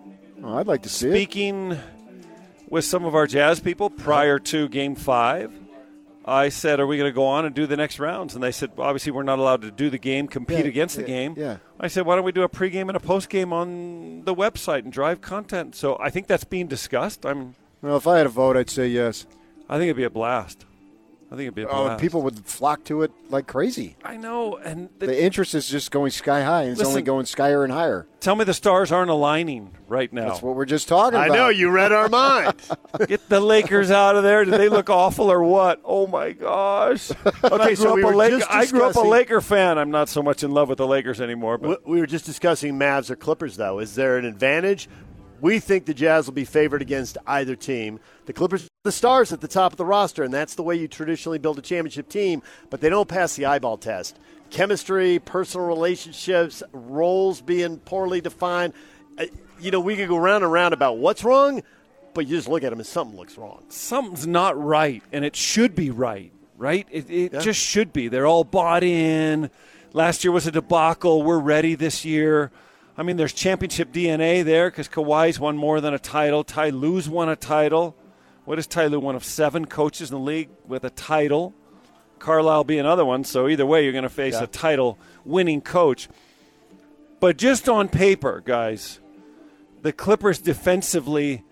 Oh, I'd like to see it.
speaking with some of our jazz people prior to Game Five, I said, "Are we going to go on and do the next rounds?" And they said, "Obviously, we're not allowed to do the game, compete
Yeah,
against the game."
yeah.
I said, "Why don't we do a pregame and a postgame on the website and drive content?" So I think that's being discussed. I'm.
Well, if I had a vote, I'd say yes.
I think it'd be a blast. I think it'd be a
Oh,
blast.
people would flock to it like crazy.
I know, and the,
The interest is just going sky high, and it's only going skyer and higher.
tell me the stars aren't aligning right now.
That's what we're just talking
I
about.
know you read our mind.
Get the Lakers out of there. Do they look awful or what? Oh my gosh!
Okay,
I
so
grew,
we
up,
were
a Laker,
just
I grew up a Laker fan. I'm not so much in love with the Lakers anymore. But
we were just discussing Mavs or Clippers, though. Is there an advantage? We think the Jazz will be favored against either team. The Clippers, the stars at the top of the roster, and that's the way you traditionally build a championship team. But they don't pass the eyeball test. Chemistry, personal relationships, roles being poorly defined. Uh, You know, we could go round and round about what's wrong, but you just look at them and something looks wrong.
something's not right, and it should be right, right? It, it
Yeah.
just should be. They're all bought in. Last year was a debacle. We're ready this year. I mean, there's championship DNA there because Kawhi's won more than a title. Ty Lue's won a title. What is Ty Lue? One of seven coaches in the league with a title. Carlisle be another one. So either way, you're going to face
Yeah.
a title-winning coach. But just on paper, guys, the Clippers defensively,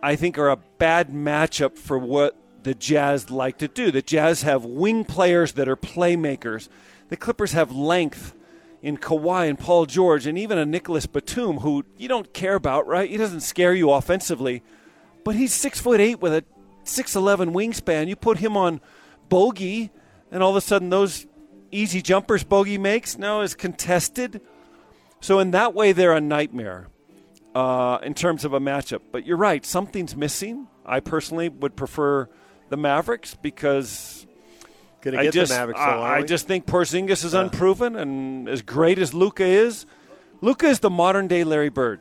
I think, are a bad matchup for what the Jazz like to do. The Jazz have wing players that are playmakers. The Clippers have length in Kawhi and Paul George, and even a Nicolas Batum, who you don't care about, right? He doesn't scare you offensively, but he's six foot eight with a six eleven wingspan. You put him on bogey, and all of a sudden those easy jumpers bogey makes now is contested. So in that way, they're a nightmare uh, in terms of a matchup. But you're right, something's missing. I personally would prefer the Mavericks because
Gonna
I just
the Mavericks,
I, I just think Porzingis is unproven, and as great as Luka is, Luka is the modern day Larry Bird.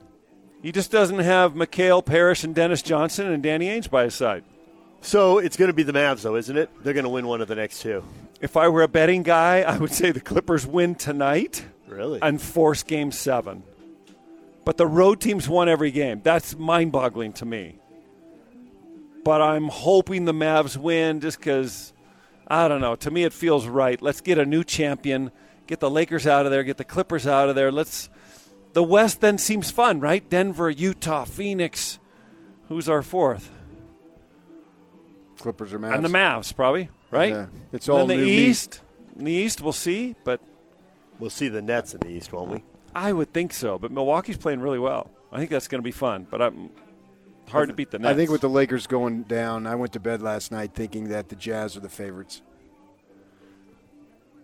He just doesn't have McHale, Parish and Dennis Johnson and Danny Ainge by his side.
So it's going to be the Mavs, though, isn't it? They're going to win one of the next two.
If I were a betting guy, I would say the Clippers win tonight
Really?
and force game seven. But the road teams won every game. That's mind boggling to me. But I'm hoping the Mavs win just because, I don't know. To me, it feels right. Let's get a new champion, get the Lakers out of there, get the Clippers out of there. Let's. The West then seems fun, right? Denver, Utah, Phoenix. Who's our fourth?
Clippers or Mavs.
And the Mavs, probably, right?
Yeah. It's
And
all
then the
new meat.
East. In the East, we'll see, but
We'll see the Nets in the East, won't we?
I would think so. But Milwaukee's playing really well. I think that's going to be fun. But I'm hard to beat the Nets.
I think with the Lakers going down, I went to bed last night thinking that the Jazz are the favorites.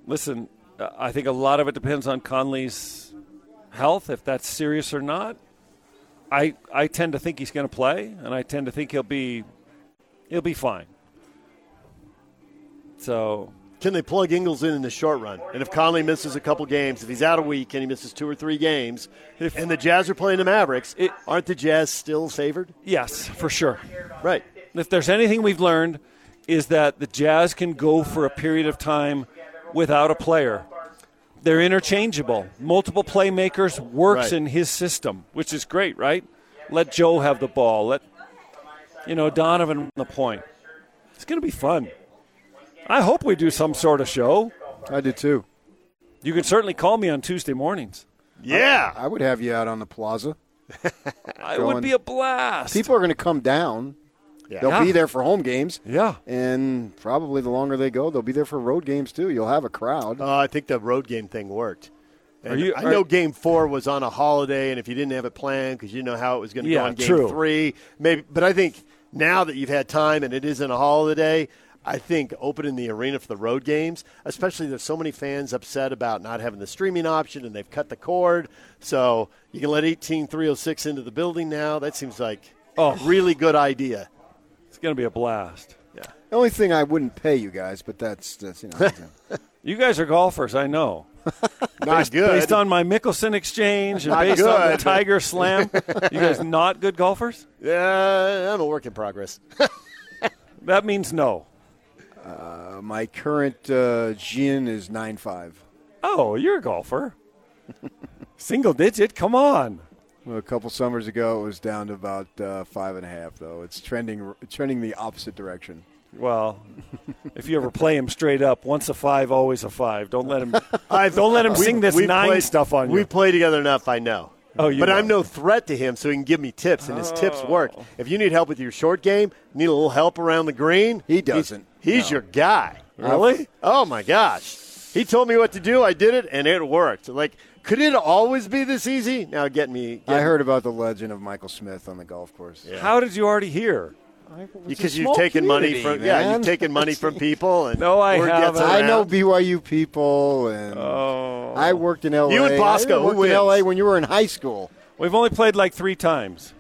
listen. uh, I think a lot of it depends on Conley's health, if that's serious or not. I I tend to think he's going to play, and I tend to think he'll be he'll be fine. So
Can they plug Ingles in in the short run? And if Conley misses a couple games, if he's out a week and he misses two or three games,
If-
and the Jazz are playing the Mavericks,
It-
aren't the Jazz still favored?
yes, for sure.
Right.
If there's anything we've learned, is that the Jazz can go for a period of time without a player. They're interchangeable. Multiple playmakers works
Right.
in his system, which is great, right? Let Joe have the ball. Let you know Donovan the point. It's going to be fun. I hope we do some sort of show.
I did too.
You can certainly call me on Tuesday mornings.
Yeah.
I would have you out on the plaza.
It would be a blast.
People are going to come down.
Yeah.
They'll
Yeah.
be there for home games,
yeah.
and probably the longer they go, they'll be there for road games too. You'll have a crowd.
Uh, I think the road game thing worked.
Are you-
I know Game Four was on a holiday, and if you didn't have it planned because you didn't know how it was going to
Yeah,
go on Game
true.
Three, maybe. But I think now that you've had time and it isn't a holiday, I think opening the arena for the road games, especially there's so many fans upset about not having the streaming option, and they've cut the cord, so you can let 18306 into the building now. That seems like
Oh.
a really good idea.
It's going to be a blast. Yeah.
The only thing I wouldn't pay you guys, but that's, that's you know.
You guys are golfers, I know.
Not
based,
good.
Based on my Mickelson exchange and
Not
based on the
good.
Tiger Slam, you guys not good golfers?
yeah, I'm a work in progress.
That means no.
Uh, my current uh, gin is nine five.
Oh, you're a golfer. Single digit, come on.
Well, a couple summers ago, it was down to about uh, five and a half. Though it's trending trending the opposite direction.
Well, if you ever play him straight up, once a five, always a five. Don't let him.
I've-
Don't let him
we-
sing this
we
nine
played-
stuff on you.
We play together enough, I know.
Oh, you
but
know.
I'm no threat to him, so he can give me tips, and his tips work.
Oh.
If you need help with your short game, need a little help around the green,
He doesn't.
He's,
No.
your guy.
Really?
Oh my gosh! He told me what to do. I did it, and it worked. Like, could it always be this easy? Now, get me. Get
I heard about the legend of Michael Smith on the golf course.
How did you already hear?
because you've taken money
community,
from yeah, you've taken money from people, and
No, I haven't.
I know. BYU people, and
Oh.
I worked in LA.
You and Bosco,
I
who
worked
wins?
in LA when you were in high school.
We've only played like three times.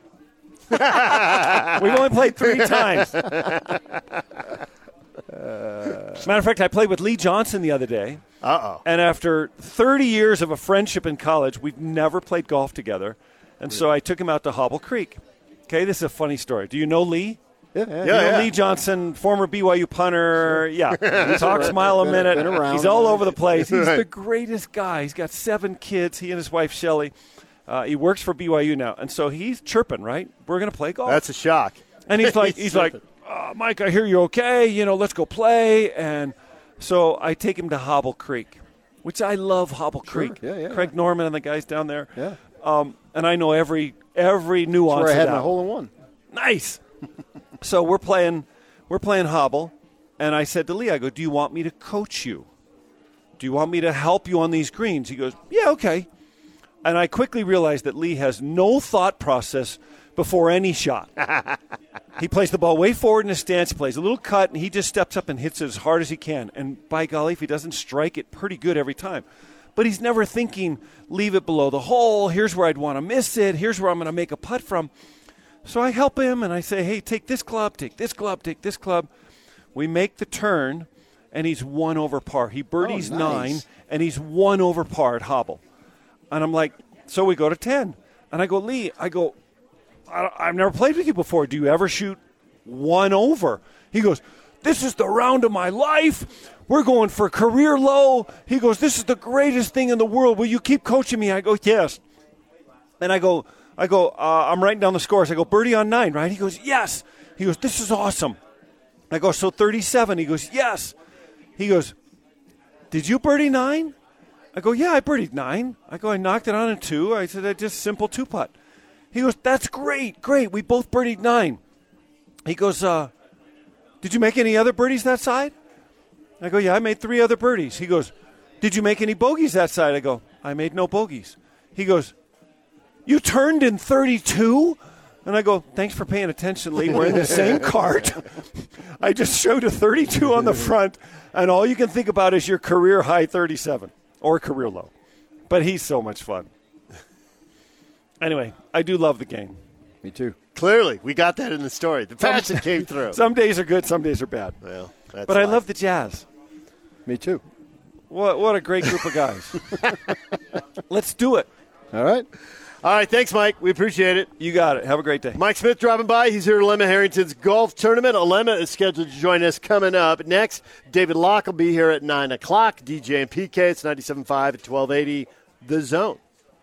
We've only played three times. Matter of fact, I played with Lee Johnson the other day.
Uh oh.
And after 30 years of a friendship in college, we've never played golf together. And so I took him out to Hobble Creek. Okay, this is a funny story. Do you know Lee?
Yeah, yeah.
You know Lee Johnson, former BYU punter. Yeah. He talks mile a
Been-
minute.
been around.
He's all over the place. He's
Right.
the greatest guy. He's got seven kids, he and his wife, Shelly. Uh, he works for BYU now. And so he's chirping, right? We're going to play golf.
That's a shock.
And he's like, he's like, uh, Mike, I hear you're okay. You know, let's go play. And so I take him to Hobble Creek, which I love Hobble Creek.
yeah, yeah.
Craig Norman and the guys down there.
Yeah.
Um, and I know every every nuance.
Where I had my hole in one.
Nice. so we're playing, we're playing Hobble, and I said to Lee, I go, "Do you want me to coach you? Do you want me to help you on these greens?" He goes, "Yeah, okay." And I quickly realized that Lee has no thought process before any shot. he plays the ball way forward in his stance, plays a little cut, and he just steps up and hits it as hard as he can. And by golly, if he doesn't strike it pretty good every time. But he's never thinking, leave it below the hole. Here's where I'd want to miss it. Here's where I'm going to make a putt from. So I help him and I say, hey, take this club, take this club, take this club. We make the turn, and he's one over par. He birdies
Oh, nice.
nine, and he's one over par at Hobble. And I'm like, so we go to 10. And I go, Lee, I go, I, I've never played with you before. Do you ever shoot one over? He goes, This is the round of my life. We're going for career low. He goes, This is the greatest thing in the world. Will you keep coaching me? I go, Yes. And I go, I go, uh, I'm writing down the scores. I go, birdie on nine, right? He goes, Yes. He goes, This is awesome. I go, So 37. He goes, Yes. He goes, Did you birdie nine? I go, yeah, I birdied nine. I go, I knocked it on a two. I said, I just simple two putt. He goes, that's great, great. We both birdied nine. He goes, uh, did you make any other birdies that side? I go, yeah, I made three other birdies. He goes, did you make any bogeys that side? I go, I made no bogeys. He goes, you turned in 32? And I go, thanks for paying attention, Lee. We're in the same cart. I just showed a 32 on the front, and all you can think about is your career high 37 or career low. But he's so much fun. Anyway, I do love the game.
Me too.
Clearly, we got that in the story. The passion came through.
Some days are good, some days are bad.
well, that's
But I love the Jazz.
Me too.
What, what a great group of guys. Let's do it.
All right.
All right, thanks, Mike. We appreciate it.
You got it. Have a great day.
Mike Smith dropping by. He's here at Lemma Harrington's golf tournament. Alema is scheduled to join us coming up next. David Locke will be here at 9 o'clock. DJ and PK, it's 97.5 at 1280. The Zone.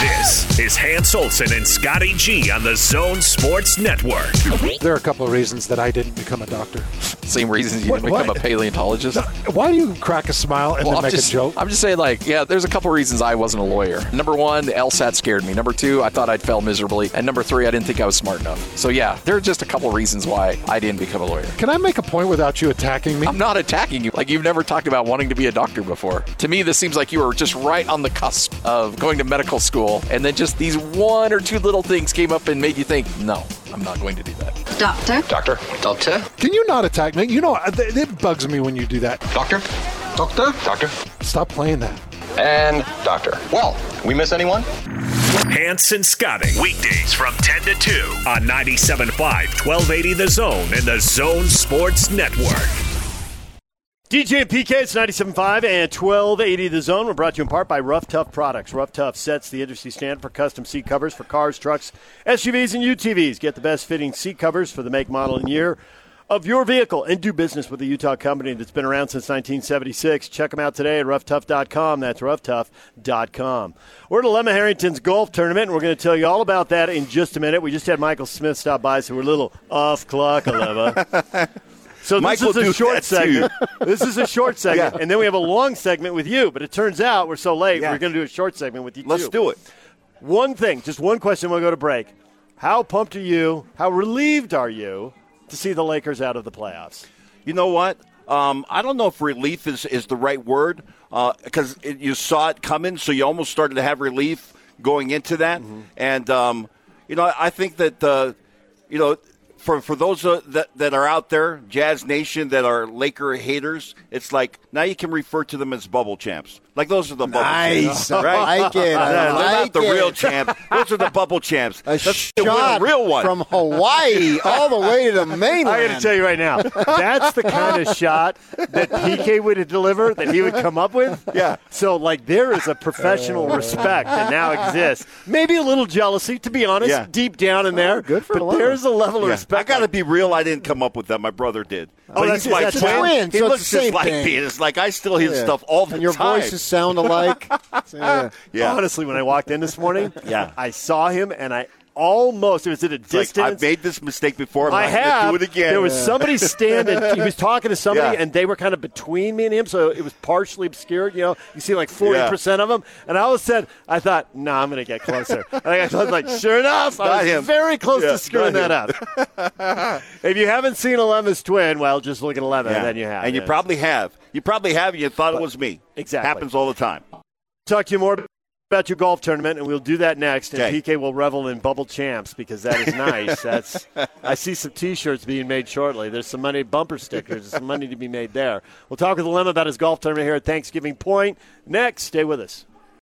This is Hans Olsen and Scotty G on the Zone Sports Network.
There are a couple of reasons that I didn't become a doctor.
Same reasons you
What-
didn't become
what?
a paleontologist.
Why do you crack a smile and
Well,
then
I'm
make
just,
a joke?
I'm just saying, like, yeah, there's a couple of reasons I wasn't a lawyer. Number one, the LSAT scared me. Number two, I thought I'd fail miserably. And number three, I didn't think I was smart enough. So, yeah, there are just a couple of reasons why I didn't become a lawyer.
Can I make a point without you attacking me?
I'm not attacking you. Like, you've never talked about wanting to be a doctor before. To me, this seems like you were just right on the cusp of going to medical school. And then just these one or two little things came up and made you think, no, I'm not going to do that.
Doctor?
Doctor? Doctor?
Can you not attack me? You know, uh, it, it bugs me when you do that.
Doctor? Doctor? Doctor?
Stop playing that.
And doctor. Well, we miss anyone?
Hans and Scotty. Weekdays from 10 to 2 on 97.5, 1280 The Zone and the Zone Sports Network.
DJ and PK, it's 97.5 and 1280 The Zone. We're brought to you in part by Rough Tough Products. Rough Tough sets the industry standard for custom seat covers for cars, trucks, SUVs, and UTVs. Get the best fitting seat covers for the make, model, and year of your vehicle and do business with a Utah company that's been around since 1976. Check them out today at roughtough.com. That's roughtough.com. We're at Lemma Harrington's golf tournament, and we're going to tell you all about that in just a minute. We just had Michael Smith stop by, so we're a little off clock, Lemma. So this
Mike will
is a short segment. this is a short segment,
Yeah.
and then we have a long segment with you. But it turns out we're so late,
Yeah.
we're going to do a short segment with you.
Let's
too.
do it.
One thing, just one question. We'll go to break. How pumped are you? How relieved are you to see the Lakers out of the playoffs?
You know what? Um, I don't know if relief is, is the right word because you saw it coming, so you almost started to have relief going into that. And um, you know, I think that uh, you know, for for those uh, that that are out there, Jazz Nation, that are Laker haters, it's like now you can refer to them as bubble champs. Like Like those are the bubble
Nice.
champs, right?
I like it. I
Yeah, they're
like
not the
it.
real champ. Those are the bubble champs.
A
Let's
shot
a real one
from Hawaii all the way to the mainland.
I got to tell you right now, that's the kind of shot that PK would deliver that he would come up with.
Yeah.
So like there is a professional oh. respect that now exists. Maybe a little jealousy, to be honest,
Yeah.
deep down in there.
good for
but
Lemon.
there's a level of
Yeah.
respect.
I got to be real. I didn't come up with that. My brother did.
Oh,
But
that's-
he's my
that's a
twin.
twin,
He
so it's
looks
the
just
same
like
thing.
me. It's like I still hear
Yeah.
stuff all the
and your
time.
voices sound alike. Yeah.
yeah.
Honestly, when I walked in this morning,
Yeah.
I saw him and I almost it was at a
It's like,
distance.
I've made this mistake before. I'm
I
not gonna
have.
do it again.
There was somebody standing. He was talking to somebody,
Yeah.
and they were kind of between me and him, so it was partially obscured. You know, you see like forty percent of them, and I always said, I thought, no, I'm going to get closer. and I got like, sure enough, I
Not
was
him.
very close
Yeah,
to screwing that up. if you haven't seen Alema's twin, well, just look at Alema,
Yeah.
then you have.
and you probably have. You probably have. and You thought it was me.
Exactly.
Happens all the time.
talk to you more about your golf tournament, and we'll do that next. And
Okay.
PK will revel in bubble champs because that is nice. That's I see some T-shirts being made shortly. There's some money, bumper stickers, some money to be made there. We'll talk with Lem about his golf tournament here at Thanksgiving Point next. Stay with us.